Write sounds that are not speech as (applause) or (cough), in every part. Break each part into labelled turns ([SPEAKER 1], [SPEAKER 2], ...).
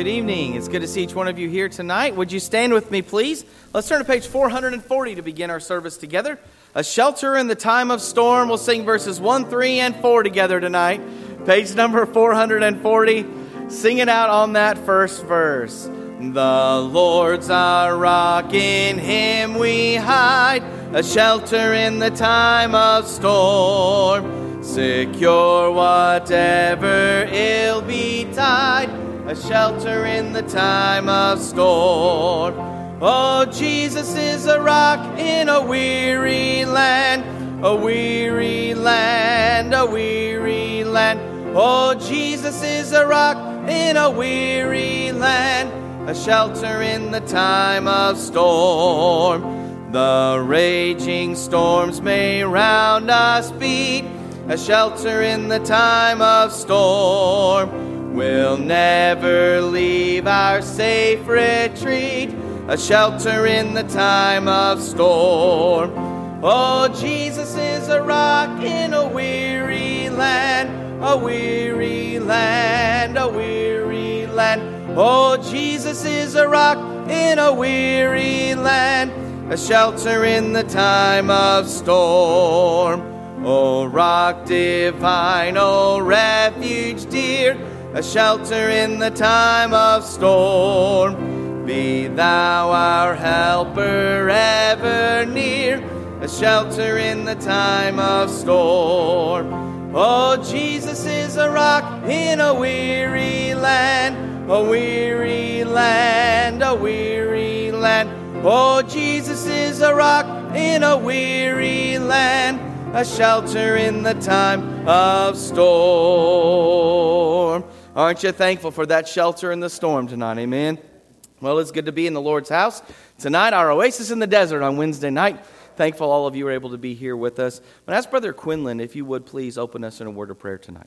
[SPEAKER 1] Good evening. It's good to see each one of you here tonight. Would you stand with me, please? Let's turn to page 440 to begin our service together. A shelter in the time of storm. We'll sing verses 1, 3, and 4 together tonight. Page number 440. Sing it out on that first verse. The Lord's our rock, in Him we hide, a shelter in the time of storm. Secure whatever ill betide a shelter in the time of storm. Oh, Jesus is a rock in a weary land, a weary land, a weary land. Oh, Jesus is a rock in a weary land, a shelter in the time of storm. The raging storms may round us beat, a shelter in the time of storm. We'll never leave our safe retreat, a shelter in the time of storm. Oh, Jesus is a rock in a weary land, a weary land, a weary land. Oh, Jesus is a rock in a weary land, a shelter in the time of storm. Oh, rock divine, oh, refuge dear a shelter in the time of storm. Be thou our helper ever near, a shelter in the time of storm. Oh, Jesus is a rock in a weary land, a weary land, a weary land. Oh, Jesus is a rock in a weary land, a shelter in the time of storm. Aren't you thankful for that shelter in the storm tonight? Amen. Well, it's good to be in the Lord's house. Tonight, our oasis in the desert on Wednesday night. Thankful all of you are able to be here with us. But ask Brother Quinlan if you would please open us in a word of prayer tonight.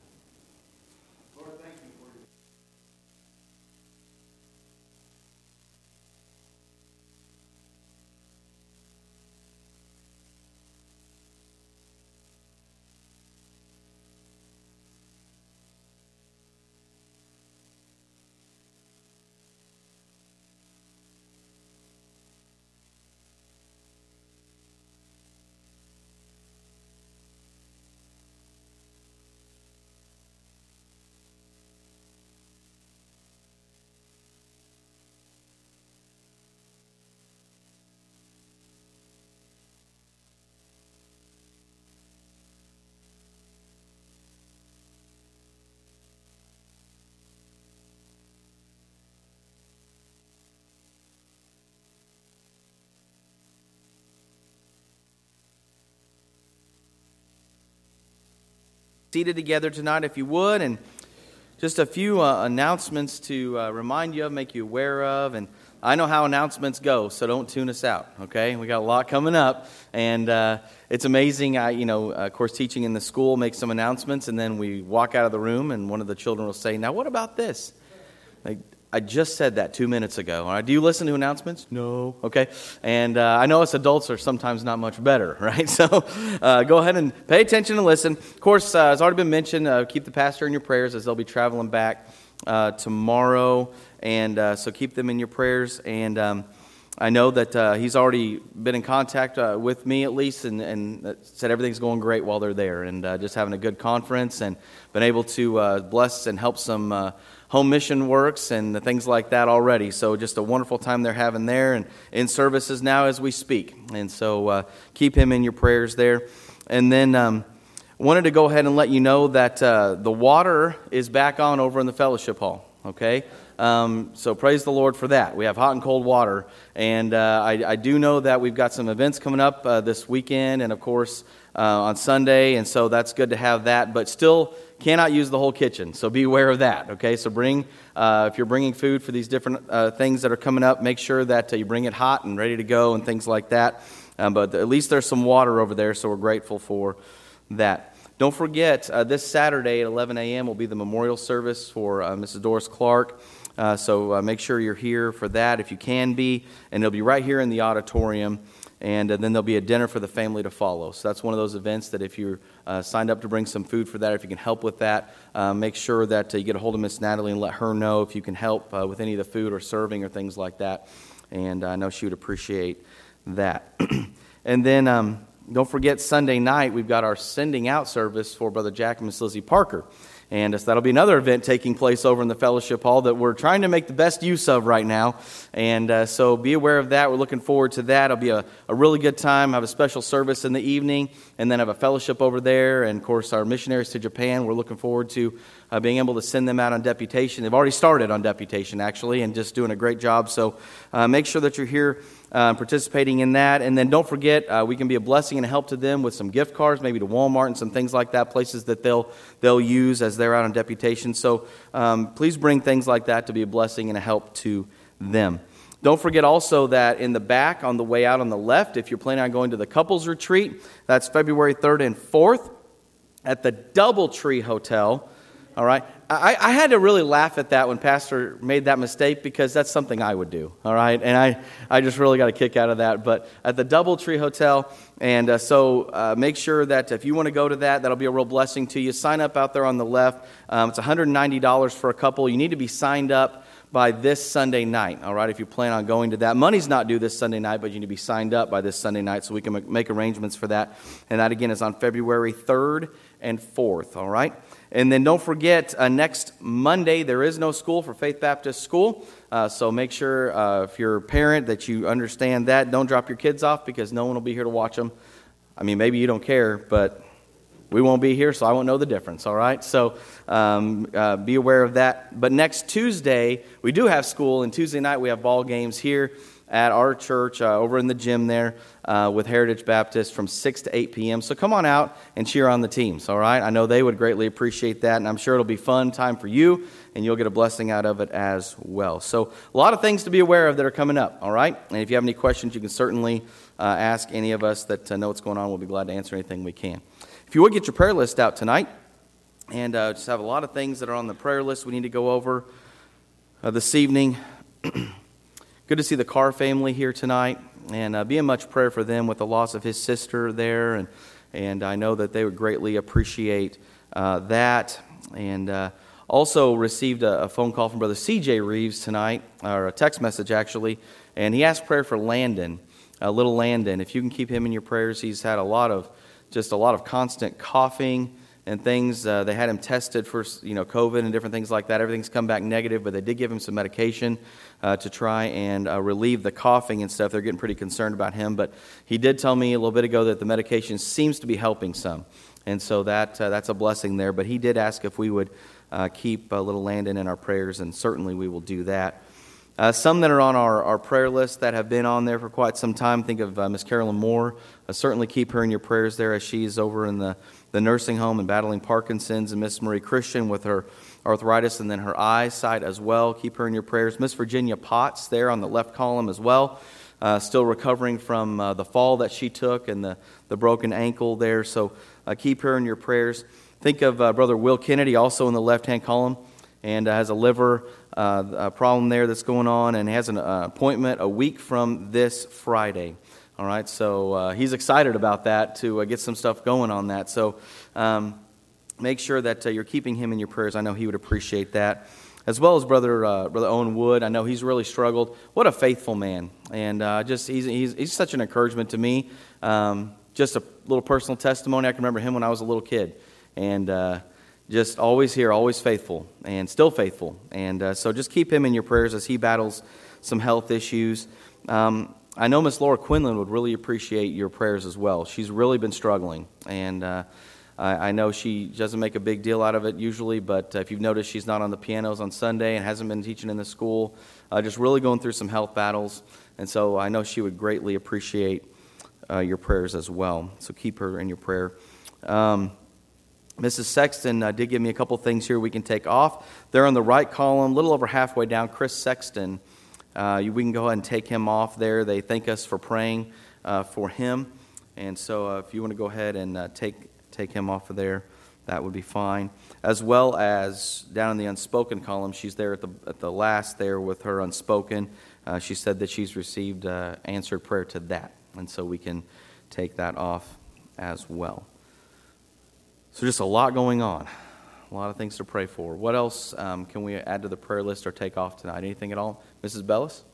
[SPEAKER 1] Seated together tonight, if you would, and just a few uh, announcements to uh, remind you of, make you aware of, and I know how announcements go, so don't tune us out. Okay, we got a lot coming up, and uh, it's amazing. I, you know, of course, teaching in the school makes some announcements, and then we walk out of the room, and one of the children will say, "Now, what about this?" Like, I just said that two minutes ago. Right, do you listen to announcements? No. Okay. And uh, I know us adults are sometimes not much better, (laughs) right? So uh, go ahead and pay attention and listen. Of course, uh, as already been mentioned, uh, keep the pastor in your prayers as they'll be traveling back uh, tomorrow. And uh, so keep them in your prayers. And um, I know that he's already been in contact with me at least and, and, said everything's going great while they're there and just having a good conference and been able to bless and help some home mission works and things like that already. So just a wonderful time they're having there and in services now as we speak. And so uh, keep him in your prayers there. And then um, wanted to go ahead and let you know that uh, the water is back on over in the fellowship hall. Okay. Um, so praise the Lord for that. We have hot and cold water, and uh, I, I, do know that we've got some events coming up uh, this weekend, and of course uh, on Sunday, and so that's good to have that. But still, cannot use the whole kitchen, so be aware of that. Okay, so bring uh, if you're bringing food for these different uh, things that are coming up, make sure that uh, you bring it hot and ready to go and things like that. Um, but at least there's some water over there, so we're grateful for that. Don't forget, this Saturday at 11 a.m. will be the memorial service for Mrs. Doris Clark. Uh, so make sure you're here for that if you can be, and it'll be right here in the auditorium. and uh, then there'll be a dinner for the family to follow. So that's one of those events that if you're uh, signed up to bring some food for that, if you can help with that, uh, make sure that uh, you get a hold of Miss Natalie and let her know if you can help uh, with any of the food or serving or things like that. And I know she would appreciate that. (clears throat) and then um, don't forget Sunday night, we've got our sending out service for Brother Jack and Miss Lizzie Parker. And so that'll be another event taking place over in the fellowship hall that we're trying to make the best use of right now. And uh, so be aware of that. We're looking forward to that. It'll be a, a really good time. Have a special service in the evening, and then have a fellowship over there. And of course, our missionaries to Japan. We're looking forward to uh, being able to send them out on deputation. They've already started on deputation, actually, and just doing a great job. So uh, make sure that you're here uh, participating in that. And then don't forget, uh, we can be a blessing and a help to them with some gift cards, maybe to Walmart and some things like that, places that they'll, they'll use as they're out on deputation. So um, please bring things like that to be a blessing and a help to them. Don't forget also that in the back, on the way out on the left, if you're planning on going to the couples retreat, that's February 3rd and 4th at the Doubletree Hotel. All right. I, I, had to really laugh at that when Pastor made that mistake because that's something I would do. All right. And I, I just really got a kick out of that. But at the Doubletree Hotel, and uh, so uh, make sure that if you want to go to that, that'll be a real blessing to you. Sign up out there on the left. Um, it's $190 for a couple. You need to be signed up by this Sunday night, all right, if you plan on going to that. Money's not due this Sunday night, but you need to be signed up by this Sunday night so we can make arrangements for that. And that, again, is on February 3rd and 4th, all right? And then don't forget, uh, next Monday, there is no school for Faith Baptist School. Uh, so make sure, uh, if you're a parent, that you understand that. Don't drop your kids off because no one will be here to watch them. I mean, maybe you don't care, but we won't be here, so I won't know the difference, all right? So um, uh, be aware of that. But next Tuesday, we do have school, and Tuesday night we have ball games here at our church uh, over in the gym there uh, with Heritage Baptist from 6 to 8 p.m. So come on out and cheer on the teams, all right? I know they would greatly appreciate that, and I'm sure it'll be fun time for you, and you'll get a blessing out of it as well. So a lot of things to be aware of that are coming up, all right? And if you have any questions, you can certainly uh, ask any of us that uh, know what's going on. We'll be glad to answer anything we can. If you would get your prayer list out tonight, and uh, just have a lot of things that are on the prayer list we need to go over uh, this evening. (clears throat) Good to see the Carr family here tonight, and uh, be in much prayer for them with the loss of his sister there, and and I know that they would greatly appreciate uh, that. And uh, also received a, a, phone call from Brother C.J. Reeves tonight, or a text message actually, and he asked prayer for Landon, uh, little Landon. If you can keep him in your prayers, he's had a lot of just a lot of constant coughing and things. Uh, they had him tested for you know COVID and different things like that. Everything's come back negative, but they did give him some medication uh, to try and uh, relieve the coughing and stuff. They're getting pretty concerned about him, but he did tell me a little bit ago that the medication seems to be helping some, and so that uh, that's a blessing there. But he did ask if we would uh, keep little Landon in our prayers, and certainly we will do that. Uh, some that are on our, our prayer list that have been on there for quite some time. Think of uh, Miss Carolyn Moore. Uh, certainly keep her in your prayers there as she's over in the, the nursing home and battling Parkinson's. And Miss Marie Christian with her arthritis and then her eyesight as well. Keep her in your prayers. Miss Virginia Potts there on the left column as well. Uh, still recovering from uh, the fall that she took and the, the broken ankle there. So uh, keep her in your prayers. Think of Brother Will Kennedy also in the left hand column and has a liver uh, problem there that's going on and has an uh, appointment a week from this Friday. All right, so uh, he's excited about that to uh, get some stuff going on that. So um, make sure that uh, you're keeping him in your prayers. I know he would appreciate that. As well as brother uh, brother Owen Wood, I know he's really struggled. What a faithful man, and just he's, he's, he's such an encouragement to me. Um, just a little personal testimony. I can remember him when I was a little kid, and just always here, always faithful, and still faithful. And uh, so just keep him in your prayers as he battles some health issues. Um, I know Miss Laura Quinlan would really appreciate your prayers as well. She's really been struggling, and uh, I, I, know she doesn't make a big deal out of it usually, but uh, if you've noticed, she's not on the pianos on Sunday and hasn't been teaching in the school, uh, just really going through some health battles. And so I know she would greatly appreciate uh, your prayers as well. So keep her in your prayer. Um, Mrs. Sexton uh, did give me a couple things here we can take off. There on the right column, a little over halfway down, Chris Sexton. Uh, we can go ahead and take him off there. They thank us for praying uh, for him. And so uh, if you want to go ahead and uh, take, take him off of there, that would be fine. As well as down in the unspoken column, she's there at the, at the last there with her unspoken. Uh, she said that she's received answered prayer to that. And so we can take that off as well. So, just a lot going on, a lot of things to pray for. What else um, can we add to the prayer list or take off tonight? Anything at all? Mrs. Bellis?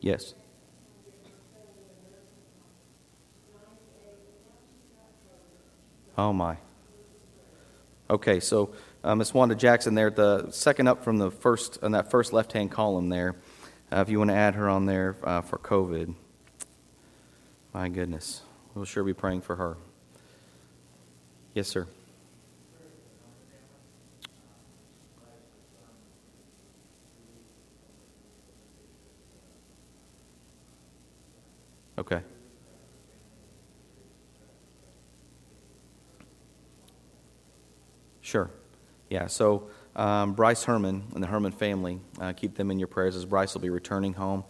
[SPEAKER 1] Yes. Oh, my. Okay, so uh, Miss Wanda Jackson there, the second up from the first, on that first left hand column there, uh, if you want to add her on there uh, for COVID. My goodness. We'll sure be praying for her. Yes, sir. Okay. Sure. Yeah, so um, Bryce Herman and the Herman family, uh, keep them in your prayers as Bryce will be returning home.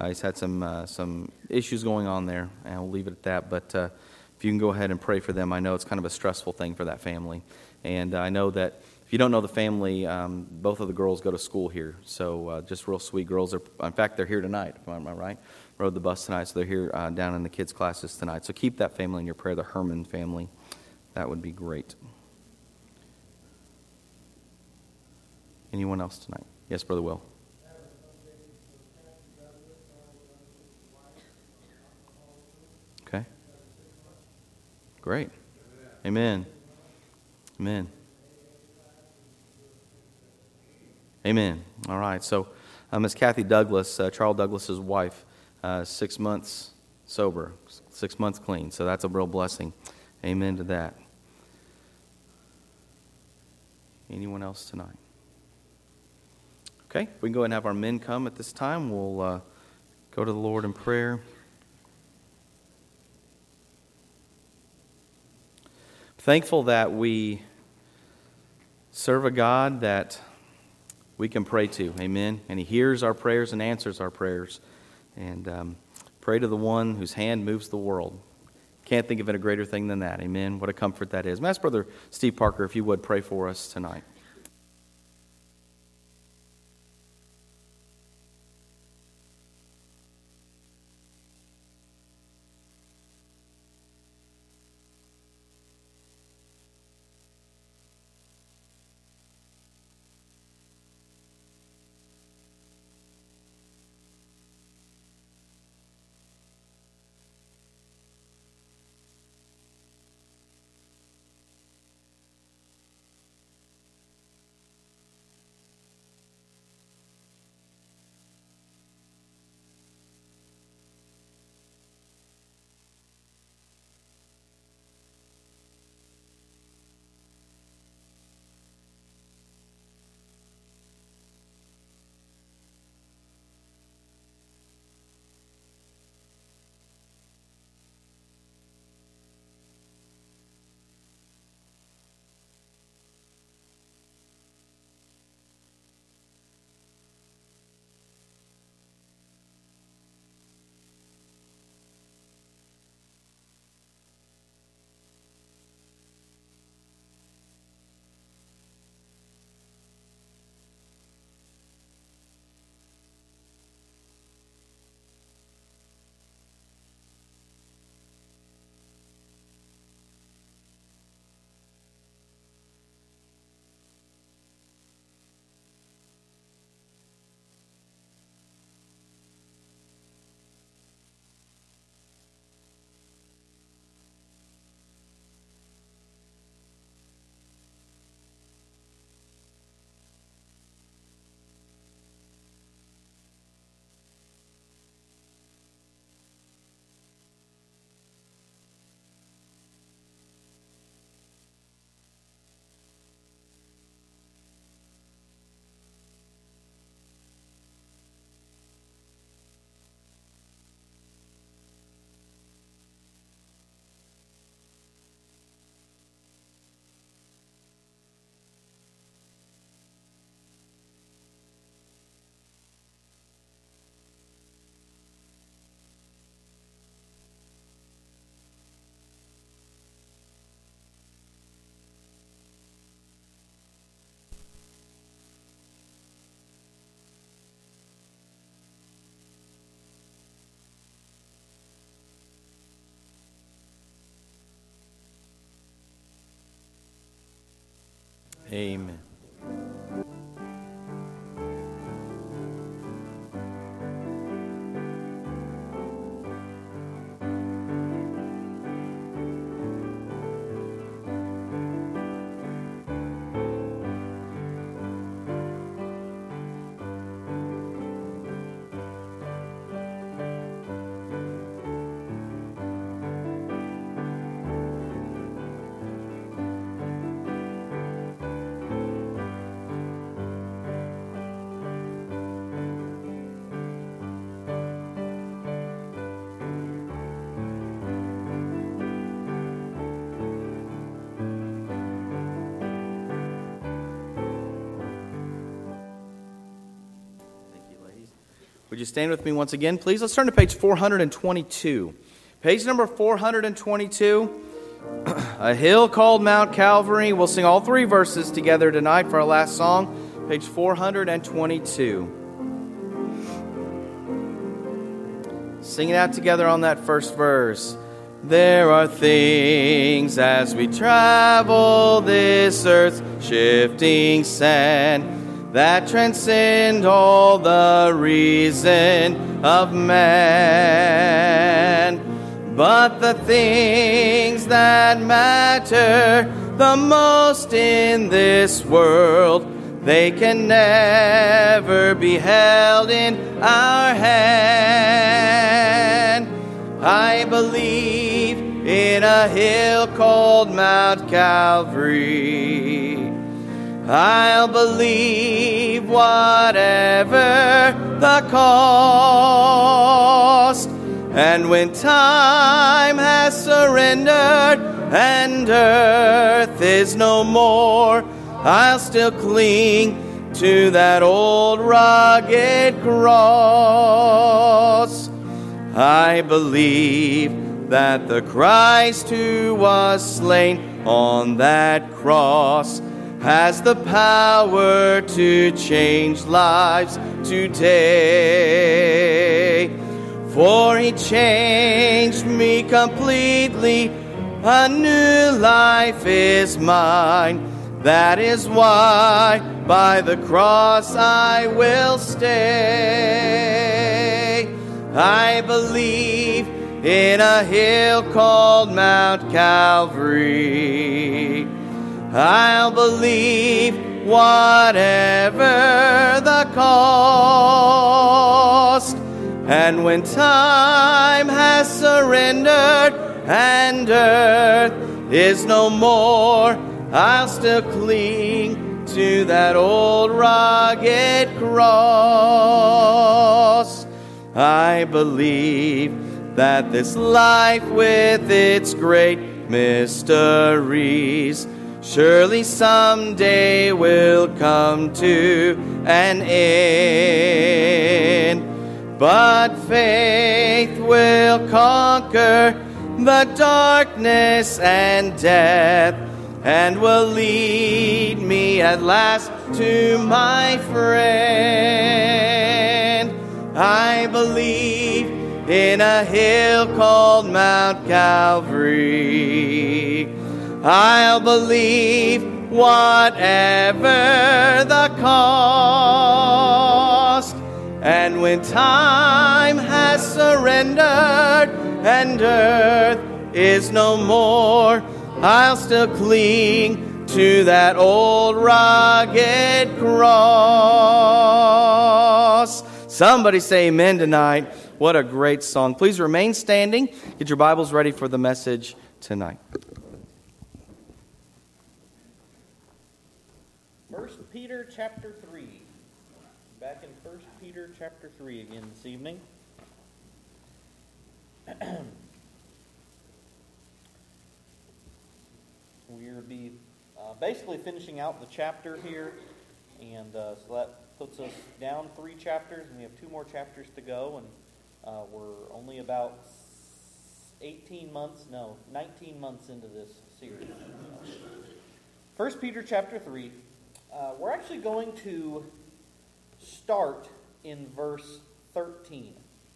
[SPEAKER 1] Uh, he's had some, uh, some issues going on there, and we'll leave it at that. But uh, if you can go ahead and pray for them, I know it's kind of a stressful thing for that family. And I know that if you don't know the family, um, both of the girls go to school here. So uh, just real sweet girls. Are, in fact, they're here tonight, am I right? Rode the bus tonight, so they're here uh, down in the kids' classes tonight. So keep that family in your prayer, the Herman family. That would be great. Anyone else tonight? Yes, Brother Will. Okay. Great. Amen. Amen. Amen. All right. So, um, Miss Kathy Douglas, uh, Charles Douglas's wife, uh, six months sober, six months clean. So that's a real blessing. Amen to that. Anyone else tonight? Okay, we can go ahead and have our men come at this time. We'll uh, go to the Lord in prayer. Thankful that we serve a God that we can pray to. Amen. And He hears our prayers and answers our prayers. And um, pray to the one whose hand moves the world. Can't think of it a greater thing than that. Amen. What a comfort that is. Mass Brother Steve Parker, if you would pray for us tonight. Amen. You stand with me once again, please? Let's turn to page 422. Page number 422. (clears throat) A hill called Mount Calvary. We'll sing all three verses together tonight for our last song. Page 422. Sing it out together on that first verse. There are things as we travel this earth's shifting sand that transcend all the reason of man. But the things that matter the most in this world, they can never be held in our hand. I believe in a hill called Mount Calvary I'll believe whatever the cost. And when time has surrendered and earth is no more, I'll still cling to that old rugged cross. I believe that the Christ who was slain on that cross has the power to change lives today. For he changed me completely, a new life is mine. That is why by the cross I will stay. I believe in a hill called Mount Calvary I'll believe whatever the cost. And when time has surrendered and earth is no more, I'll still cling to that old rugged cross. I believe that this life with its great mysteries surely someday will come to an end. But faith will conquer the darkness and death and will lead me at last to my friend. I believe in a hill called Mount Calvary I'll believe whatever the cost. And when time has surrendered and earth is no more, I'll still cling to that old rugged cross. Somebody say amen tonight. What a great song. Please remain standing. Get your Bibles ready for the message tonight.
[SPEAKER 2] chapter 3. Back in 1 Peter chapter 3 again this evening. (clears throat) we'll be uh, basically finishing out the chapter here, and uh, so that puts us down three chapters, and we have two more chapters to go, and uh, we're only about 18 months, no, 19 months into this series. 1 Peter chapter 3. Uh, we're actually going to start in verse 13.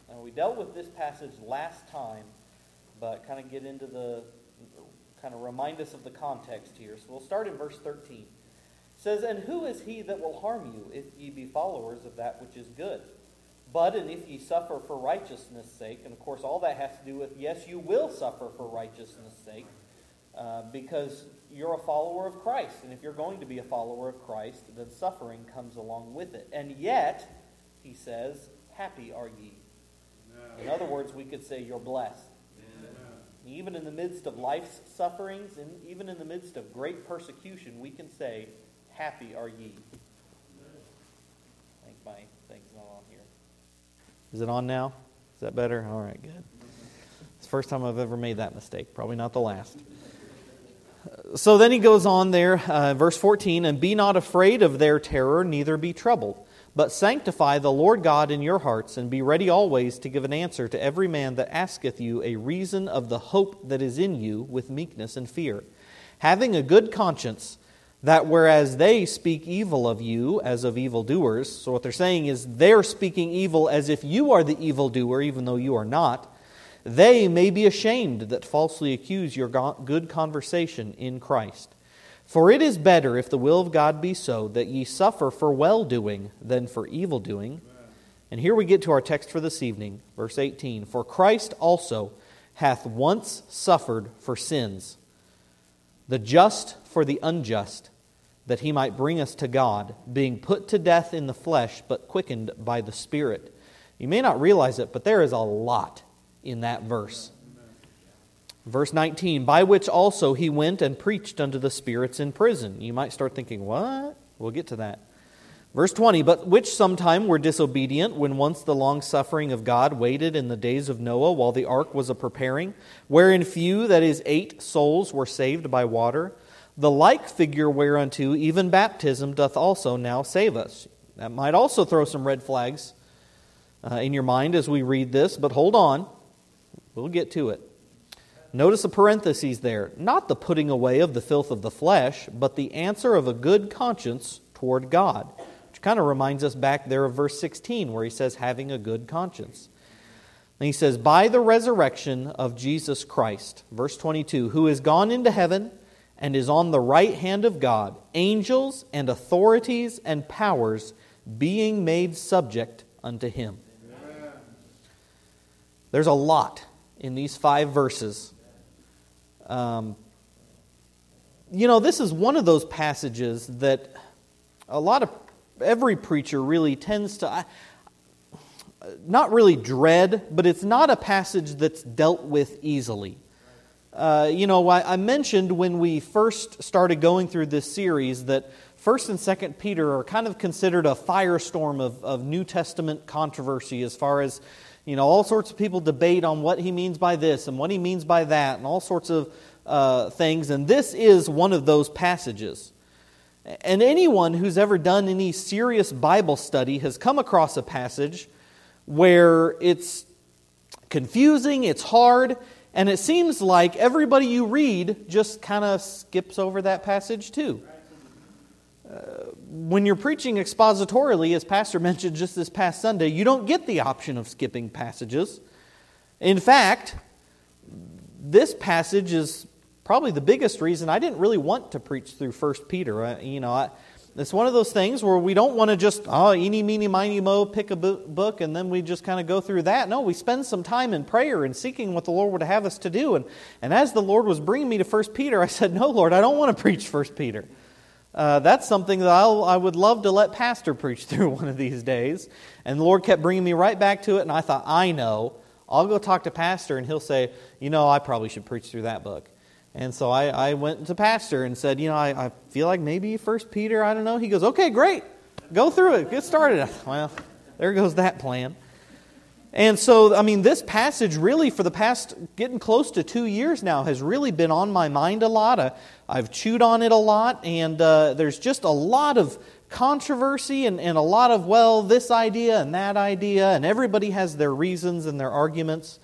[SPEAKER 2] And we dealt with this passage last time, but kind of get into the, kind of remind us of the context here. So we'll start in verse 13. says, And who is he that will harm you if ye be followers of that which is good? But, and if ye suffer for righteousness' sake, and of course all that has to do with, yes, you will suffer for righteousness' sake, uh, because you're a follower of Christ. And if you're going to be a follower of Christ, then suffering comes along with it. And yet, he says, happy are ye. In other words, we could say you're blessed. Even in the midst of life's sufferings, and even in the midst of great persecution, we can say, Happy are ye. I think my thing's not on here. Is it on now? Is that better? All right, good. It's the first time I've ever made that mistake. Probably not the last. So then he goes on there, uh, verse 14, and be not afraid of their terror, neither be troubled. But sanctify the Lord God in your hearts, and be ready always to give an answer to every man that asketh you a reason of the hope that is in you with meekness and fear, having a good conscience, that whereas they speak evil of you as of evildoers, so what they're saying is they're speaking evil as if you are the evildoer, even though you are not, they may be ashamed that falsely accuse your good conversation in Christ. For it is better, if the will of God be so, that ye suffer for well doing than for evil doing. And here we get to our text for this evening, verse 18. For Christ also hath once suffered for sins, the just for the unjust, that he might bring us to God, being put to death in the flesh, but quickened by the Spirit. You may not realize it, but there is a lot in that verse. Verse 19, by which also he went and preached unto the spirits in prison. You might start thinking, what? We'll get to that. Verse 20, but which sometime were disobedient when once the long suffering of God waited in the days of Noah while the ark was a preparing, wherein few, that is, eight souls, were saved by water. The like figure whereunto even baptism doth also now save us. That might also throw some red flags uh, in your mind as we read this, but hold on. We'll get to it. Notice the parentheses there. Not the putting away of the filth of the flesh, but the answer of a good conscience toward God. Which kind of reminds us back there of verse 16, where he says, having a good conscience. And he says, by the resurrection of Jesus Christ, verse 22, who is gone into heaven and is on the right hand of God, angels and authorities and powers being made subject unto him. Amen. There's a lot in these five verses um, you know, this is one of those passages that a lot of every preacher really tends to not really dread, but it's not a passage that's dealt with easily. Uh, you know, I, I, mentioned when we first started going through this series that First and Second Peter are kind of considered a firestorm of, of New Testament controversy as far as you know, all sorts of people debate on what he means by this and what he means by that, and all sorts of uh, things. And this is one of those passages. And anyone who's ever done any serious Bible study has come across a passage where it's confusing, it's hard, and it seems like everybody you read just kind of skips over that passage too when you're preaching expositorily, as Pastor (laughs) mentioned just this past Sunday, you don't get the option of skipping passages. In fact, this passage is probably the biggest reason I didn't really want to preach through 1 Peter. I, you know, I, it's one of those things where we don't want to just, oh, eeny, meeny, miny, mo, pick a book and then we just kind of go through that. No, we spend some time in prayer and seeking what the Lord would have us to do. And, and as the Lord was bringing me to 1 Peter, I said, no, Lord, I don't want to preach 1 Peter. Uh, that's something that I'll, I would love to let Pastor preach (laughs) through one of these days. And the Lord kept bringing me right back to it, and I thought, I know. I'll go talk to Pastor, and he'll say, You know, I probably should preach through that book. And so I, I went to Pastor and said, You know, I, I feel like maybe First Peter, I don't know. He goes, Okay, great. Go through it. Get started. (laughs) Well, there goes that plan. And so, I mean, this passage really, for the past getting close to two years now, has really been on my mind a lot. I, have chewed on it a lot, and uh, there's just a lot of controversy and, and a lot of, well, this idea and that idea, and everybody has their reasons and their arguments.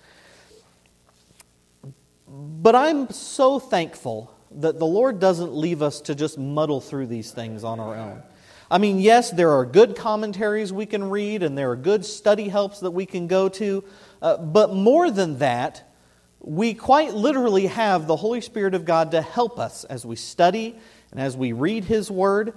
[SPEAKER 2] But I'm so thankful that the Lord doesn't leave us to just muddle through these things on our own. I mean, yes, there are good commentaries we can read and there are good study helps that we can go to, uh, but more than that, we quite literally have the Holy Spirit of God to help us as we study and as we read His Word.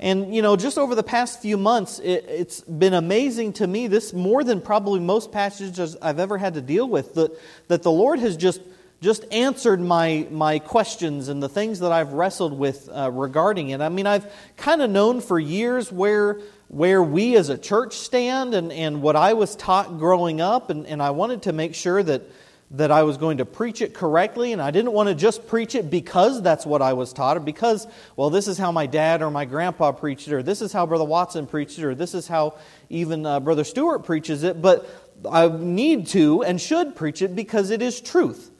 [SPEAKER 2] And, you know, just over the past few months, it, has been amazing to me, this more than probably most passages I've ever had to deal with, that, that the Lord has just, just answered my, my questions and the things that I've wrestled with uh, regarding it. I mean, I've kind of known for years where, where we as a church stand and, and what I was taught growing up, and, and I wanted to make sure that that I was going to preach it correctly, and I didn't want to just preach it because that's what I was taught, or because, well, this is how my dad or my grandpa preached it, or this is how Brother Watson preached it, or this is how even uh, Brother Stewart preaches it, but I need to and should preach it because it is truth.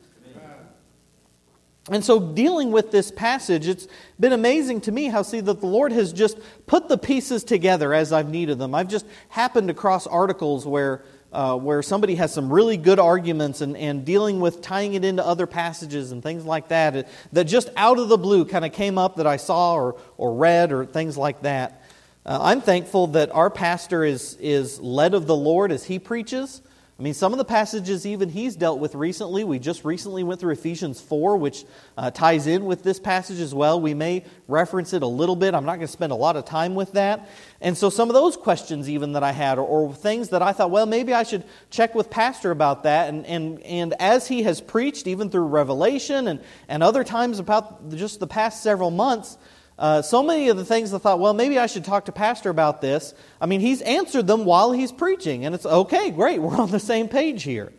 [SPEAKER 2] And so, dealing with this passage, it's been amazing to me how, see, that the Lord has just put the pieces together as I've needed them. I've just happened across articles where uh, where somebody has some really good arguments and, and dealing with tying it into other passages and things like that, that just out of the blue kind of came up that I saw or, or read or things like that. Uh, I'm thankful that our pastor is, is led of the Lord as he preaches. I mean, some of the passages even he's dealt with recently, we just recently went through Ephesians 4, which uh, ties in with this passage as well. We may reference it a little bit. I'm not going to spend a lot of time with that. And so, some of those questions, even that I had, or, or, things that I thought, well, maybe I should check with Pastor about that. And, and, and as he has preached, even through Revelation and, and other times about just the past several months, uh, so many of the things I thought, well, maybe I should talk to Pastor about this. I mean, he's answered them while he's preaching, and it's okay, great, (laughs) we're on the same page here.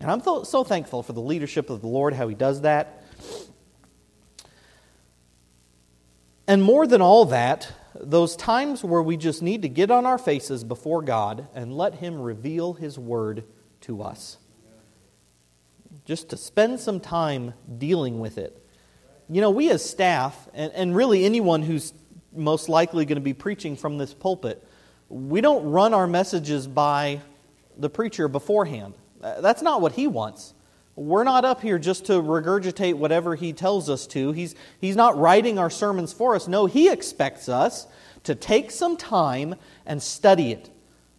[SPEAKER 2] And I'm th- so thankful for the leadership of the Lord, how he does that. And more than all that, those times where we just need to get on our faces before God and let Him reveal His Word to us. Just to spend some time dealing with it you know, we as staff, and, and really anyone who's most likely going to be preaching from this pulpit, we don't run our messages by the preacher beforehand. That's not what he wants. We're not up here just to regurgitate whatever he tells us to. He's, he's not writing our sermons for us. No, he expects us to take some time and study it,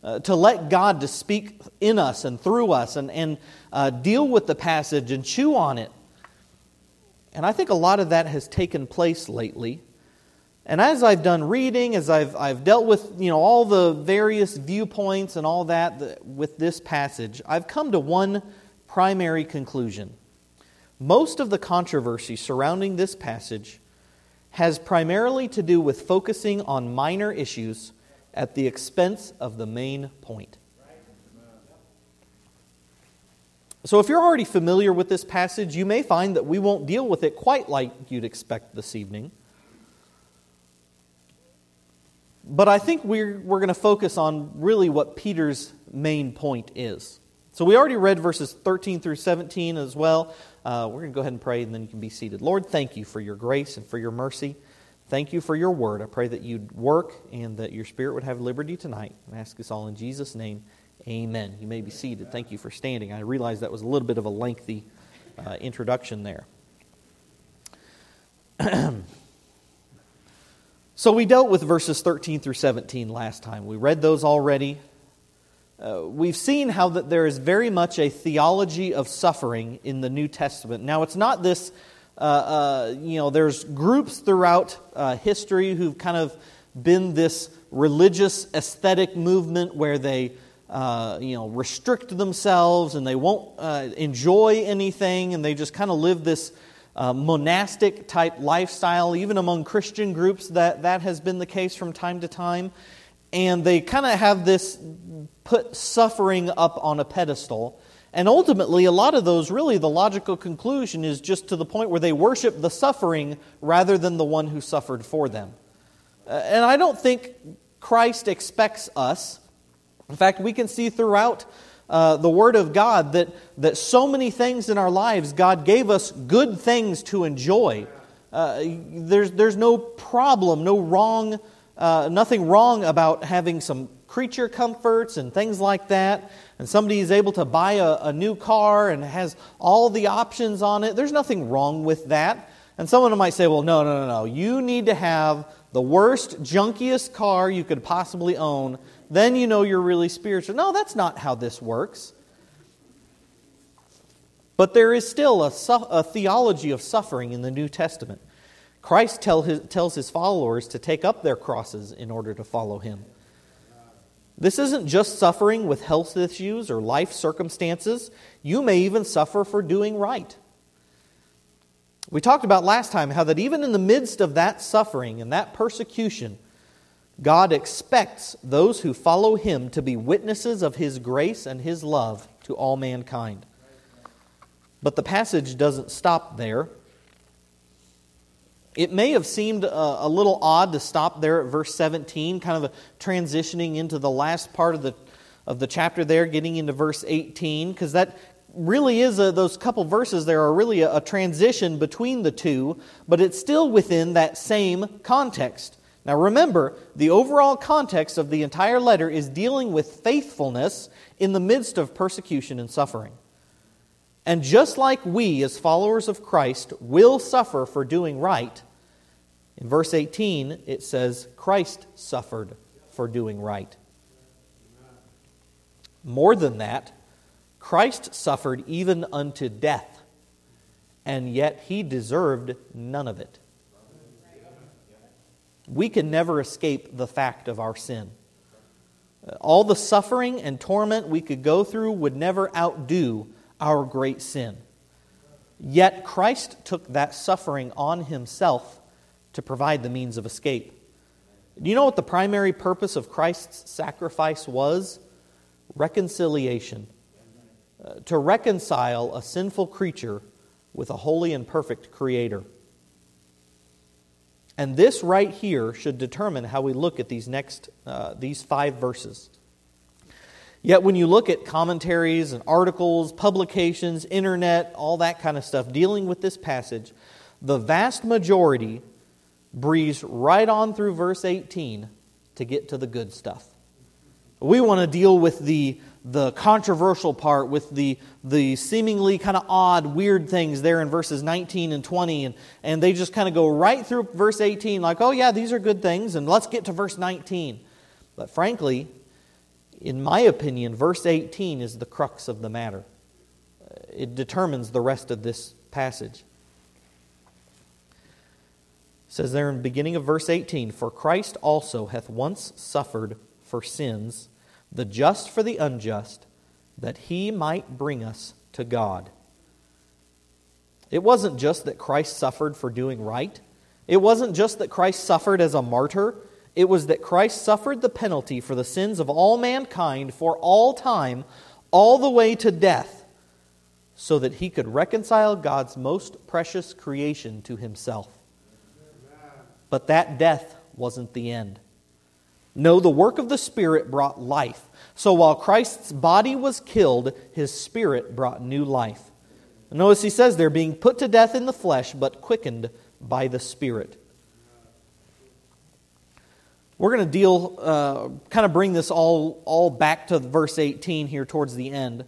[SPEAKER 2] uh, to let God to speak in us and through us and, and uh, deal with the passage and chew on it and I think a lot of that has taken place lately. And as I've done reading, as I've, I've dealt with you know, all the various viewpoints and all that, that with this passage, I've come to one primary conclusion. Most of the controversy surrounding this passage has primarily to do with focusing on minor issues at the expense of the main point. So, if you're already familiar with this passage, you may find that we won't deal with it quite like you'd expect this evening. But I think we're, we're going to focus on really what Peter's main point is. So, we already read verses 13 through 17 as well. Uh, we're going to go ahead and pray, and then you can be seated. Lord, thank you for your grace and for your mercy. Thank you for your word. I pray that you'd work and that your spirit would have liberty tonight. I ask this all in Jesus' name. Amen. You may be seated. Thank you for standing. I realize that was a little bit of a lengthy uh, introduction there. (clears throat) so we dealt with verses 13 through 17 last time. We read those already. Uh, we've seen how that there is very much a theology of suffering in the New Testament. Now, it's not this, uh, uh you know, there's groups throughout uh, history who've kind of been this religious aesthetic movement where they uh, you know, restrict themselves and they won't uh, enjoy anything and they just kind of live this uh, monastic type lifestyle. Even among Christian groups, that, that has been the case from time to time. And they kind of have this put suffering up on a pedestal. And ultimately, a lot of those, really, the logical conclusion is just to the point where they worship the suffering rather than the one who suffered for them. Uh, and I don't think Christ expects us in fact, we can see throughout uh, the Word of God that, that so many things in our lives, God gave us good things to enjoy. Uh, there's, there's no problem, no wrong, uh, nothing wrong about having some creature comforts and things like that. And somebody is able to buy a, a new car and has all the options on it. There's nothing wrong with that. And someone might say, well, no, no, no, no. You need to have the worst, junkiest car you could possibly own then you know you're really spiritual. No, that's not how this works. But there is still a, a theology of suffering in the New Testament. Christ tell his, tells his followers to take up their crosses in order to follow him. This isn't just suffering with health issues or life circumstances. You may even suffer for doing right. We talked about last time how that even in the midst of that suffering and that persecution, God expects those who follow him to be witnesses of his grace and his love to all mankind. But the passage doesn't stop there. It may have seemed a, a, little odd to stop there at verse 17, kind of transitioning into the last part of the, of the chapter there, getting into verse 18, because that really is a, those couple verses there are really a, a transition between the two, but it's still within that same context. Now remember, the overall context of the entire letter is dealing with faithfulness in the midst of persecution and suffering. And just like we, as followers of Christ, will suffer for doing right, in verse 18 it says, Christ suffered for doing right. More than that, Christ suffered even unto death, and yet he deserved none of it we can never escape the fact of our sin. All the suffering and torment we could go through would never outdo our great sin. Yet Christ took that suffering on himself to provide the means of escape. Do you know what the primary purpose of Christ's sacrifice was? Reconciliation. Uh, to reconcile a sinful creature with a holy and perfect Creator. And this right here should determine how we look at these next uh, these five verses. Yet when you look at commentaries and articles, publications, internet, all that kind of stuff dealing with this passage, the vast majority breeze right on through verse 18 to get to the good stuff. We want to deal with the the controversial part with the, the seemingly kind of odd, weird things there in verses 19 and 20. And, and they just kind of go right through verse 18, like, oh, yeah, these are good things, and let's get to verse 19. But frankly, in my opinion, verse 18 is the crux of the matter. Uh, it determines the rest of this passage. It says there in the beginning of verse 18 For Christ also hath once suffered for sins the just for the unjust, that he might bring us to God. It wasn't just that Christ suffered for doing right. It wasn't just that Christ suffered as a martyr. It was that Christ suffered the penalty for the sins of all mankind for all time, all the way to death, so that he could reconcile God's most precious creation to himself. But that death wasn't the end. No, the work of the Spirit brought life. So while Christ's body was killed, his Spirit brought new life. Notice he says they're being put to death in the flesh, but quickened by the Spirit. We're going to deal, uh, kind of bring this all, all back to verse 18 here towards the end.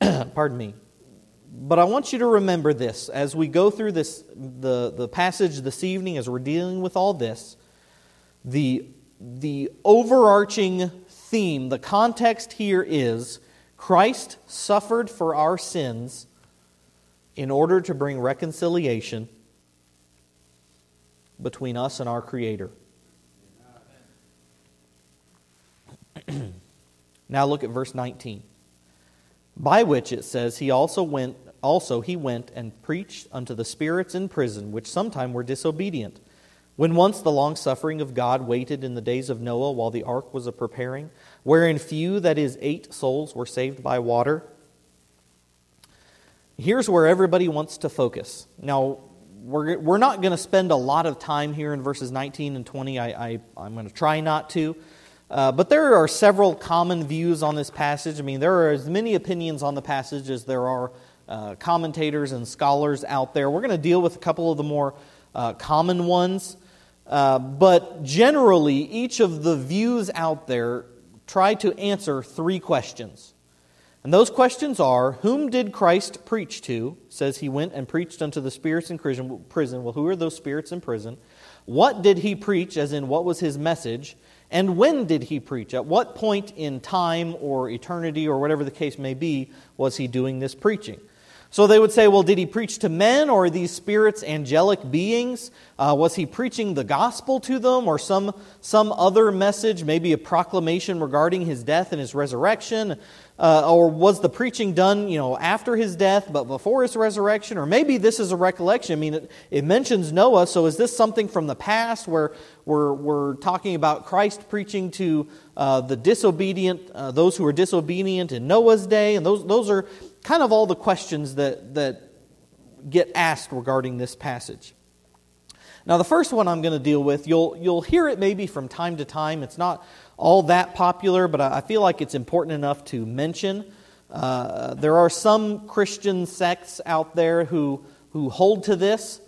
[SPEAKER 2] (clears throat) Pardon me. But I want you to remember this as we go through this, the, the passage this evening, as we're dealing with all this the, the overarching theme, the context here is Christ suffered for our sins in order to bring reconciliation between us and our Creator. (clears throat) now look at verse 19. By which it says, He also went, also he went and preached unto the spirits in prison, which sometime were disobedient when once the long suffering of God waited in the days of Noah while the ark was a preparing, wherein few, that is, eight souls, were saved by water. Here's where everybody wants to focus. Now, we're, we're not going to spend a lot of time here in verses 19 and 20. I, I, I'm going to try not to. Uh, but there are several common views on this passage. I mean, there are as many opinions on the passage as there are uh, commentators and scholars out there. We're going to deal with a couple of the more uh, common ones. Uh, but generally, each of the views out there try to answer three questions. And those questions are Whom did Christ preach to? Says he went and preached unto the spirits in prison. Well, who are those spirits in prison? What did he preach, as in what was his message? And when did he preach? At what point in time or eternity or whatever the case may be was he doing this preaching? So they would say, well, did he preach to men or are these spirits angelic beings? Uh, was he preaching the gospel to them or some, some other message, maybe a proclamation regarding his death and his resurrection? Uh, or was the preaching done, you know, after his death but before his resurrection? Or maybe this is a recollection. I mean, it, it mentions Noah, so is this something from the past where we're, we're talking about Christ preaching to uh, the disobedient, uh, those who were disobedient in Noah's day? And those, those are kind of all the questions that, that get asked regarding this passage. Now, the first one I'm going to deal with, you'll, you'll hear it maybe from time to time. It's not all that popular, but I feel like it's important enough to mention. Uh, there are some Christian sects out there who, who hold to this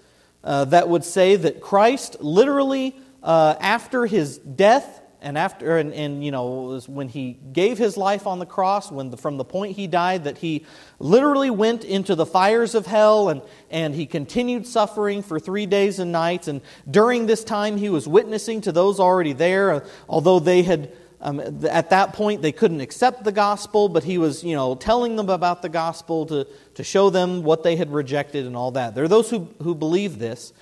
[SPEAKER 2] uh, that would say that Christ literally, uh, after his death, and after and, and you know when he gave his life on the cross when the, from the point he died that he literally went into the fires of hell and, and he continued suffering for three days and nights. And during this time he was witnessing to those already there uh, although they had um, at that point they couldn't accept the gospel but he was you know telling them about the gospel to, to show them what they had rejected and all that. There are those who, who believe this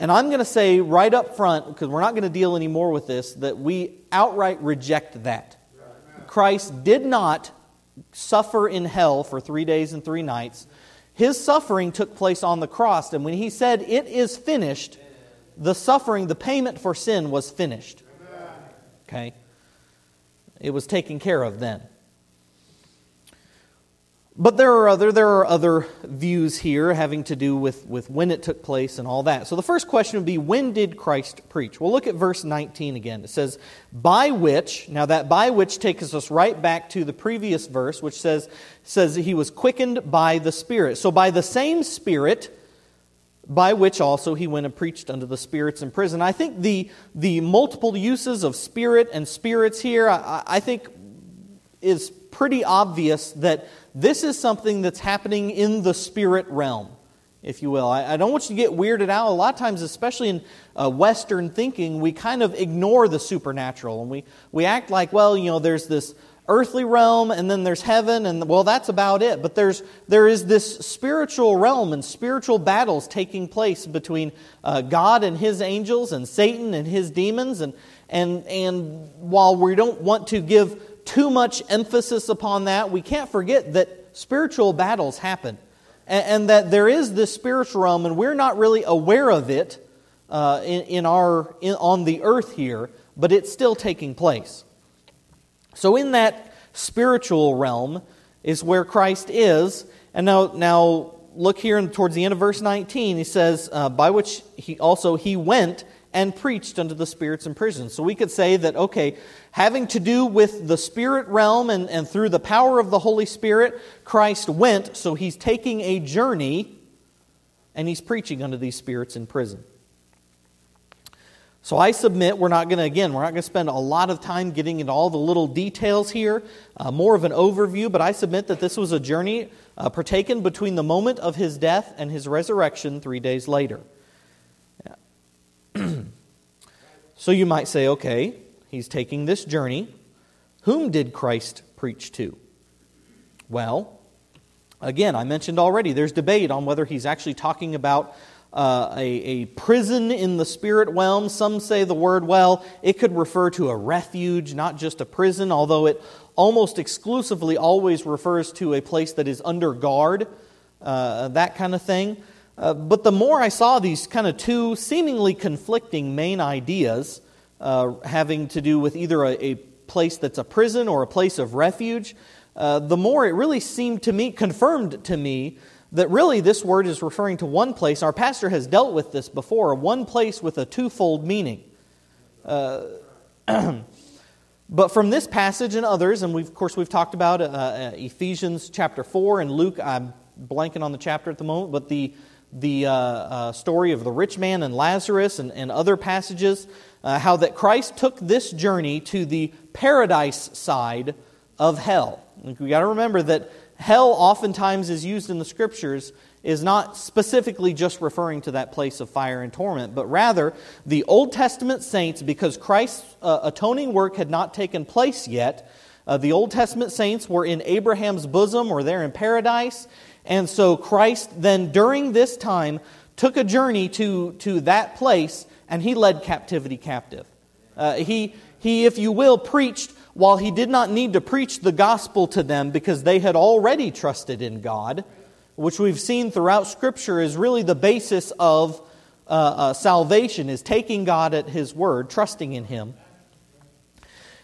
[SPEAKER 2] and I'm going to say right up front, because we're not going to deal anymore with this, that we outright reject that. Christ did not suffer in hell for three days and three nights. His suffering took place on the cross, and when he said, It is finished, the suffering, the payment for sin was finished. Okay? It was taken care of then. But there are other, there are other views here having to do with, with when it took place and all that. So the first question would be when did Christ preach? We'll look at verse 19 again. It says, by which, now that by which takes us right back to the previous verse, which says, says he was quickened by the Spirit. So by the same Spirit, by which also he went and preached unto the spirits in prison. I think the, the multiple uses of spirit and spirits here, I, I think is pretty obvious that this is something that's happening in the spirit realm, if you will. I, I don't want you to get weirded out. A lot of times, especially in uh, Western thinking, we kind of ignore the supernatural and we, we act like, well, you know, there's this earthly realm and then there's heaven and well that's about it but there's there is this spiritual realm and spiritual battles taking place between uh, god and his angels and satan and his demons and and and while we don't want to give too much emphasis upon that, we can't forget that spiritual battles happen. And, and that there is this spiritual realm, and we're not really aware of it uh, in, in, our, in, on the earth here, but it's still taking place. So, in that spiritual realm is where Christ is. And now, now look here towards the end of verse 19. He says, uh, By which he also he went and preached unto the spirits in prison. So we could say that, okay, having to do with the spirit realm and, and through the power of the Holy Spirit, Christ went, so he's taking a journey and he's preaching unto these spirits in prison. So I submit we're not going to, again, we're not going to spend a lot of time getting into all the little details here, uh, more of an overview, but I submit that this was a journey uh, partaken between the moment of his death and his resurrection three days later. (clears throat) so you might say, okay, he's taking this journey. Whom did Christ preach to? Well, again, I mentioned already, there's debate on whether he's actually talking about uh, a, a prison in the spirit realm. Some say the word, well, it could refer to a refuge, not just a prison, although it almost exclusively always refers to a place that is under guard, uh, that kind of thing. Uh, but the more I saw these kind of two seemingly conflicting main ideas uh, having to do with either a, a, place that's a prison or a place of refuge, uh, the more it really seemed to me, confirmed to me, that really this word is referring to one place. Our pastor has dealt with this before, one place with a twofold meaning. Uh, (clears throat) but from this passage and others, and of course we've talked about uh, Ephesians chapter 4 and Luke, I'm blanking on the chapter at the moment, but the the uh, uh, story of the rich man and Lazarus and, and other passages, uh, how that Christ took this journey to the paradise side of hell. we got to remember that hell oftentimes is used in the scriptures is not specifically just referring to that place of fire and torment, but rather the Old Testament saints, because Christ's uh, atoning work had not taken place yet, uh, the Old Testament saints were in Abraham's bosom or there in paradise, And so Christ then, during this time, took a journey to, to that place and he led captivity captive. Uh, he, he, if you will, preached while he did not need to preach the gospel to them because they had already trusted in God, which we've seen throughout Scripture is really the basis of uh, uh, salvation, is taking God at his word, trusting in him.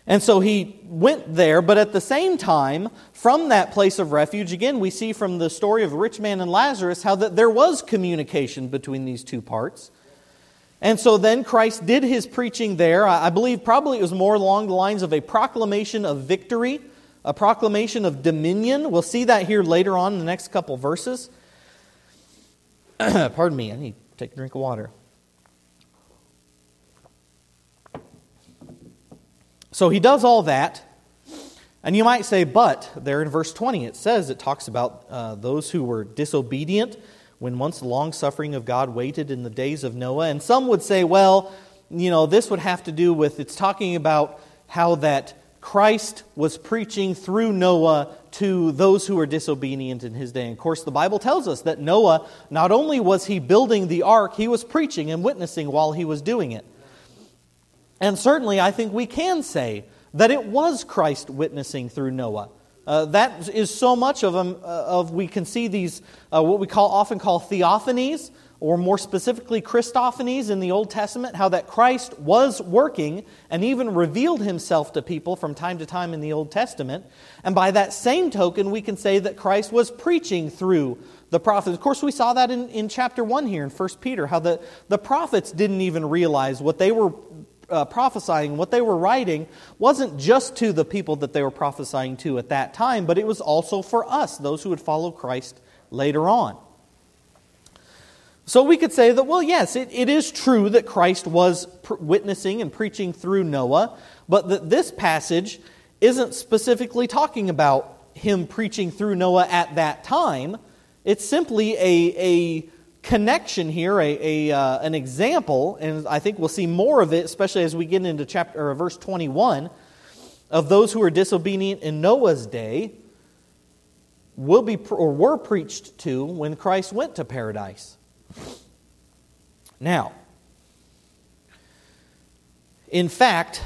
[SPEAKER 2] And so he went there, but at the same time, from that place of refuge, again, we see from the story of the rich man and Lazarus how that there was communication between these two parts. And so then Christ did his preaching there. I believe probably it was more along the lines of a proclamation of victory, a proclamation of dominion. We'll see that here later on in the next couple verses. (clears throat) Pardon me, I need to take a drink of water. So he does all that. And you might say, but there in verse 20 it says, it talks about uh, those who were disobedient when once the long suffering of God waited in the days of Noah. And some would say, well, you know, this would have to do with, it's talking about how that Christ was preaching through Noah to those who were disobedient in his day. And of course, the Bible tells us that Noah, not only was he building the ark, he was preaching and witnessing while he was doing it. And certainly, I think we can say that it was Christ witnessing through Noah. Uh, that is so much of them. Uh, of we can see these uh, what we call often call theophanies, or more specifically Christophanies in the Old Testament. How that Christ was working and even revealed Himself to people from time to time in the Old Testament. And by that same token, we can say that Christ was preaching through the prophets. Of course, we saw that in, in chapter 1 here in 1 Peter, how the, the prophets didn't even realize what they were uh, prophesying, what they were writing, wasn't just to the people that they were prophesying to at that time, but it was also for us, those who would follow Christ later on. So we could say that, well, yes, it, it is true that Christ was pr- witnessing and preaching through Noah, but that this passage isn't specifically talking about him preaching through Noah at that time. It's simply a, a connection here, a, a uh, an example, and I think we'll see more of it, especially as we get into chapter or verse 21, of those who were disobedient in Noah's day will be or were preached to when Christ went to paradise. Now, in fact,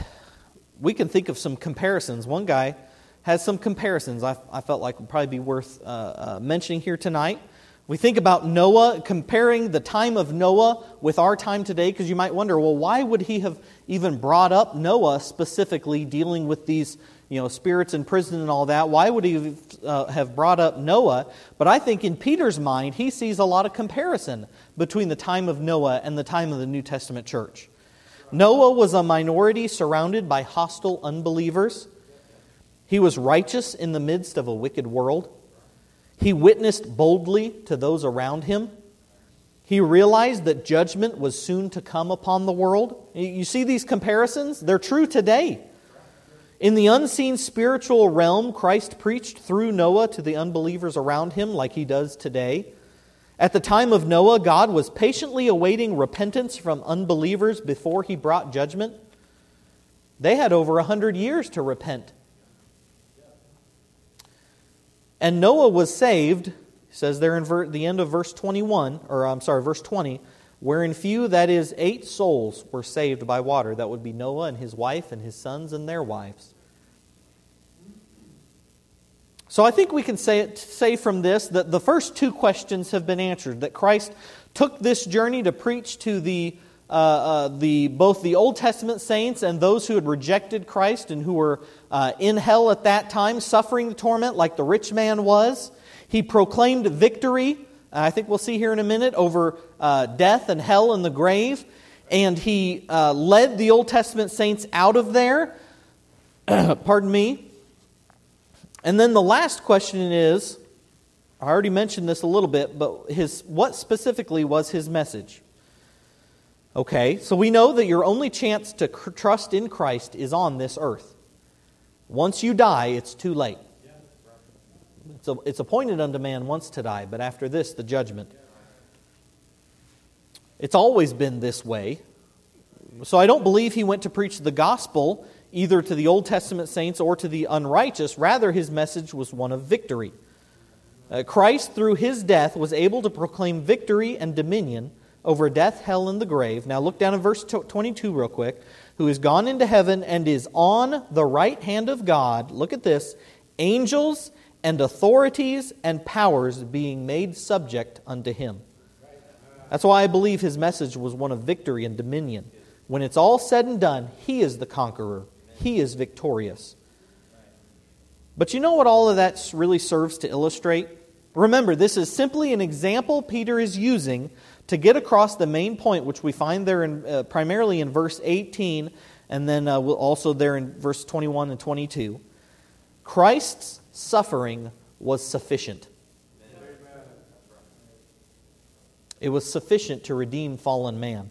[SPEAKER 2] we can think of some comparisons. One guy has some comparisons I, I felt like would probably be worth uh, uh, mentioning here tonight. We think about Noah, comparing the time of Noah with our time today, because you might wonder, well, why would he have even brought up Noah specifically dealing with these you know, spirits in prison and all that? Why would he uh, have brought up Noah? But I think in Peter's mind, he sees a lot of comparison between the time of Noah and the time of the New Testament church. Noah was a minority surrounded by hostile unbelievers. He was righteous in the midst of a wicked world. He witnessed boldly to those around him. He realized that judgment was soon to come upon the world. You see these comparisons? They're true today. In the unseen spiritual realm, Christ preached through Noah to the unbelievers around him like he does today. At the time of Noah, God was patiently awaiting repentance from unbelievers before he brought judgment. They had over a hundred years to repent and Noah was saved, says there in ver- the end of verse 21, or I'm sorry, verse 20, wherein few, that is, eight souls, were saved by water. That would be Noah and his wife and his sons and their wives. So I think we can say, it, say from this that the first two questions have been answered. That Christ took this journey to preach to the uh, uh, the, both the Old Testament saints and those who had rejected Christ and who were uh, in hell at that time, suffering the torment like the rich man was. He proclaimed victory, I think we'll see here in a minute, over uh, death and hell and the grave. And he uh, led the Old Testament saints out of there. (clears throat) Pardon me. And then the last question is I already mentioned this a little bit, but his, what specifically was his message? Okay, so we know that your only chance to cr- trust in Christ is on this earth. Once you die, it's too late. It's, a, it's appointed unto man once to die, but after this, the judgment. It's always been this way. So I don't believe he went to preach the gospel either to the Old Testament saints or to the unrighteous. Rather, his message was one of victory. Uh, Christ, through his death, was able to proclaim victory and dominion over death, hell, and the grave. Now look down in verse 22 real quick. Who is gone into heaven and is on the right hand of God. Look at this. Angels and authorities and powers being made subject unto him. That's why I believe his message was one of victory and dominion. When it's all said and done, he is the conqueror, he is victorious. But you know what all of that really serves to illustrate? Remember, this is simply an example Peter is using to get across the main point, which we find there in, uh, primarily in verse 18, and then uh, also there in verse 21 and 22. Christ's suffering was sufficient. It was sufficient to redeem fallen man.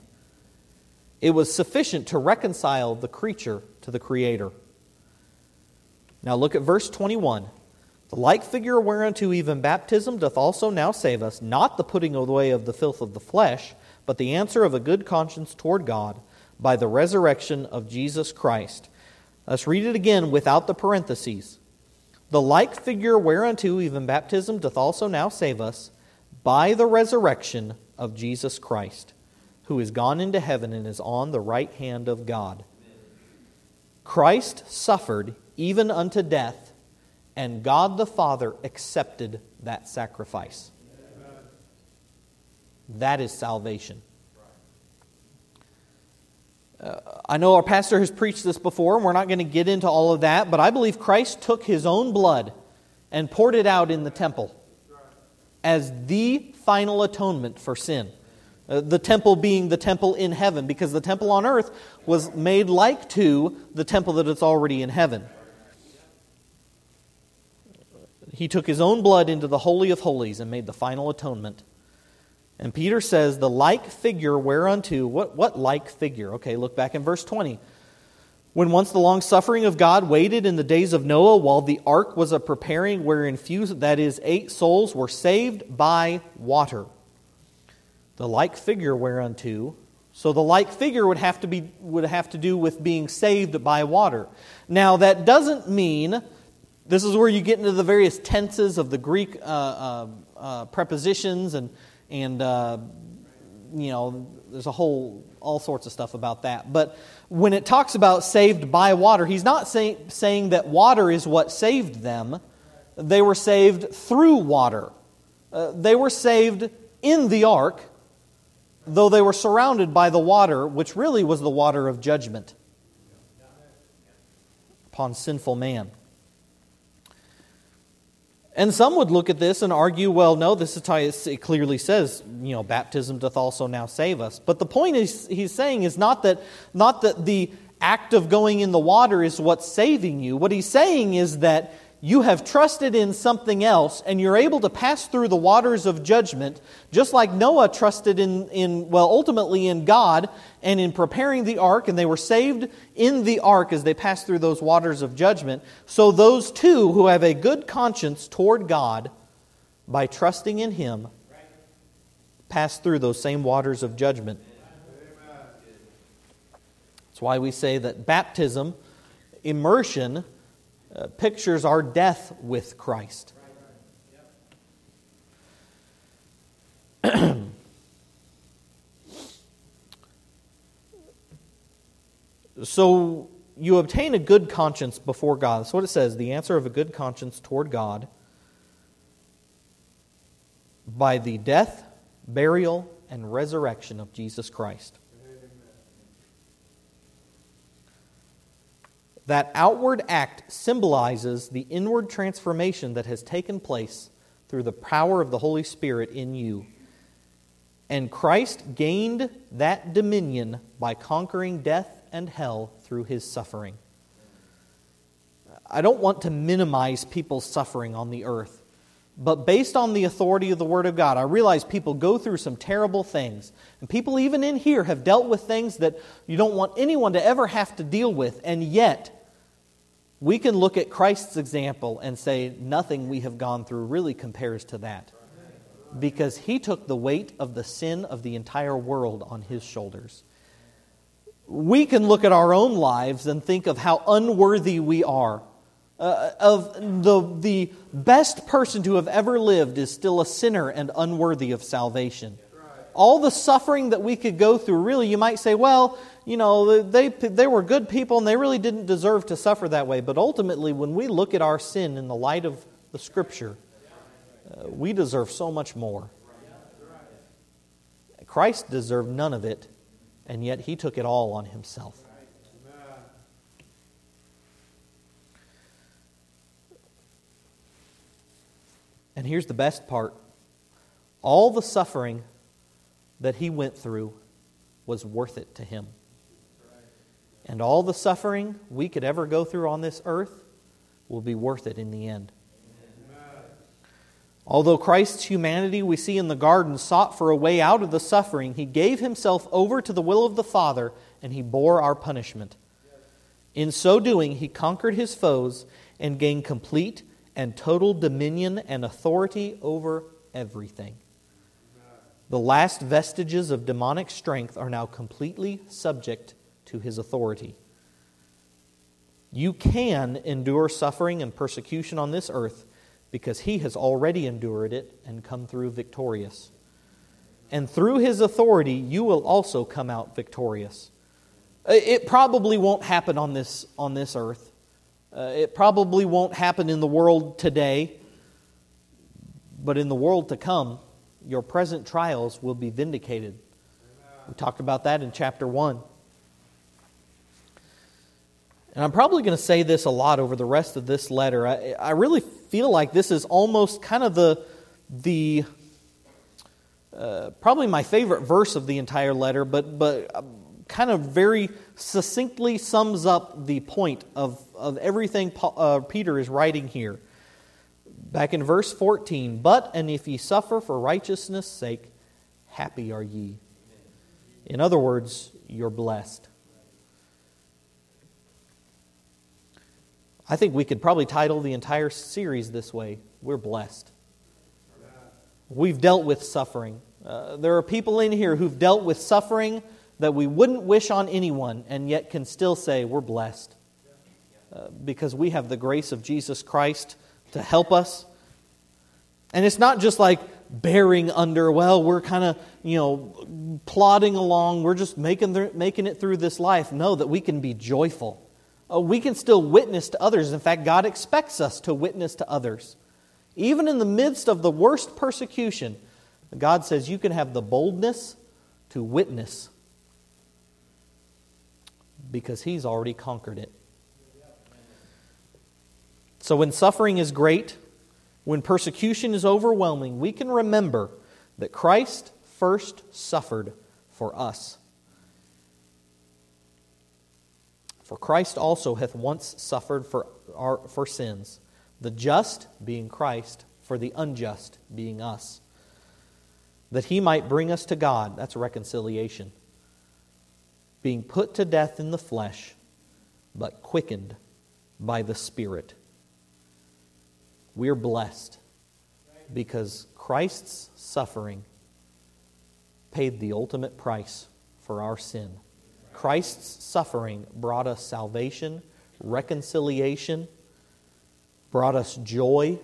[SPEAKER 2] It was sufficient to reconcile the creature to the Creator. Now look at verse 21. The like figure whereunto even baptism doth also now save us, not the putting away of the filth of the flesh, but the answer of a good conscience toward God by the resurrection of Jesus Christ. Let's read it again without the parentheses. The like figure whereunto even baptism doth also now save us, by the resurrection of Jesus Christ, who is gone into heaven and is on the right hand of God. Christ suffered even unto death and God the Father accepted that sacrifice. That is salvation. Uh, I know our pastor has preached this before, and we're not going to get into all of that, but I believe Christ took his own blood and poured it out in the temple as the final atonement for sin. Uh, the temple being the temple in heaven, because the temple on earth was made like to the temple that is already in heaven. He took his own blood into the Holy of Holies and made the final atonement. And Peter says, the like figure whereunto, what, what like figure? Okay, look back in verse 20. When once the long suffering of God waited in the days of Noah while the ark was a preparing, wherein few, that is, eight souls, were saved by water. The like figure whereunto, so the like figure would have to, be, would have to do with being saved by water. Now, that doesn't mean this is where you get into the various tenses of the Greek uh, uh, uh, prepositions, and, and uh, you know, there's a whole, all sorts of stuff about that. But when it talks about saved by water, he's not say, saying that water is what saved them. They were saved through water. Uh, they were saved in the ark, though they were surrounded by the water, which really was the water of judgment upon sinful man. And some would look at this and argue, well, no, this is how it clearly says, you know, baptism doth also now save us. But the point is, he's saying is not that, not that the act of going in the water is what's saving you. What he's saying is that you have trusted in something else and you're able to pass through the waters of judgment, just like Noah trusted in, in, well, ultimately in God and in preparing the ark, and they were saved in the ark as they passed through those waters of judgment. So those two who have a good conscience toward God by trusting in Him pass through those same waters of judgment. That's why we say that baptism, immersion, uh, pictures our death with Christ. (clears throat) so you obtain a good conscience before God. That's what it says the answer of a good conscience toward God by the death, burial, and resurrection of Jesus Christ. That outward act symbolizes the inward transformation that has taken place through the power of the Holy Spirit in you. And Christ gained that dominion by conquering death and hell through his suffering. I don't want to minimize people's suffering on the earth, but based on the authority of the Word of God, I realize people go through some terrible things. And people, even in here, have dealt with things that you don't want anyone to ever have to deal with, and yet, we can look at Christ's example and say nothing we have gone through really compares to that. Because he took the weight of the sin of the entire world on his shoulders. We can look at our own lives and think of how unworthy we are uh, of the, the best person to have ever lived is still a sinner and unworthy of salvation. All the suffering that we could go through, really, you might say, well, you know, they, they were good people and they really didn't deserve to suffer that way. But ultimately, when we look at our sin in the light of the Scripture, uh, we deserve so much more. Christ deserved none of it, and yet he took it all on himself. And here's the best part all the suffering that he went through was worth it to him. And all the suffering we could ever go through on this earth will be worth it in the end. Although Christ's humanity we see in the garden sought for a way out of the suffering, he gave himself over to the will of the Father and he bore our punishment. In so doing, he conquered his foes and gained complete and total dominion and authority over everything. The last vestiges of demonic strength are now completely subject to his authority. You can endure suffering and persecution on this earth because he has already endured it and come through victorious. And through his authority, you will also come out victorious. It probably won't happen on this, on this earth. Uh, it probably won't happen in the world today, but in the world to come, your present trials will be vindicated. We talked about that in chapter 1. And I'm probably going to say this a lot over the rest of this letter. I, I really feel like this is almost kind of the, the uh, probably my favorite verse of the entire letter, but, but kind of very succinctly sums up the point of, of everything Paul, uh, Peter is writing here. Back in verse 14, but and if ye suffer for righteousness' sake, happy are ye. In other words, you're blessed. I think we could probably title the entire series this way We're blessed. We've dealt with suffering. Uh, there are people in here who've dealt with suffering that we wouldn't wish on anyone and yet can still say we're blessed uh, because we have the grace of Jesus Christ to help us. And it's not just like bearing under, well, we're kind of, you know, plodding along, we're just making, th- making it through this life. No, that we can be joyful. Uh, we can still witness to others. In fact, God expects us to witness to others. Even in the midst of the worst persecution, God says you can have the boldness to witness because he's already conquered it. So when suffering is great, when persecution is overwhelming, we can remember that Christ first suffered for us. For Christ also hath once suffered for, our, for sins, the just being Christ, for the unjust being us, that he might bring us to God. That's reconciliation being put to death in the flesh, but quickened by the Spirit. We are blessed because Christ's suffering paid the ultimate price for our sin. Christ's suffering brought us salvation, reconciliation, brought us joy.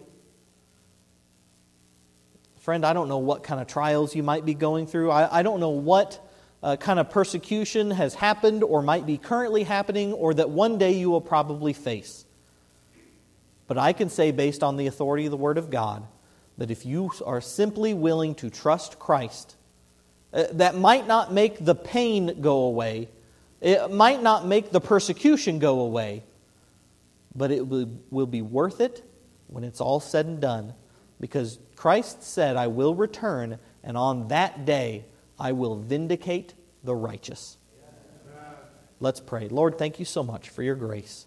[SPEAKER 2] Friend, I don't know what kind of trials you might be going through. I, I don't know what uh, kind of persecution has happened or might be currently happening or that one day you will probably face. But I can say, based on the authority of the Word of God, that if you are simply willing to trust Christ, uh, that might not make the pain go away, it might not make the persecution go away, but it will, be worth it when it's all said and done. Because Christ said, I will return, and on that day I will vindicate the righteous. Let's pray. Lord, thank you so much for your grace.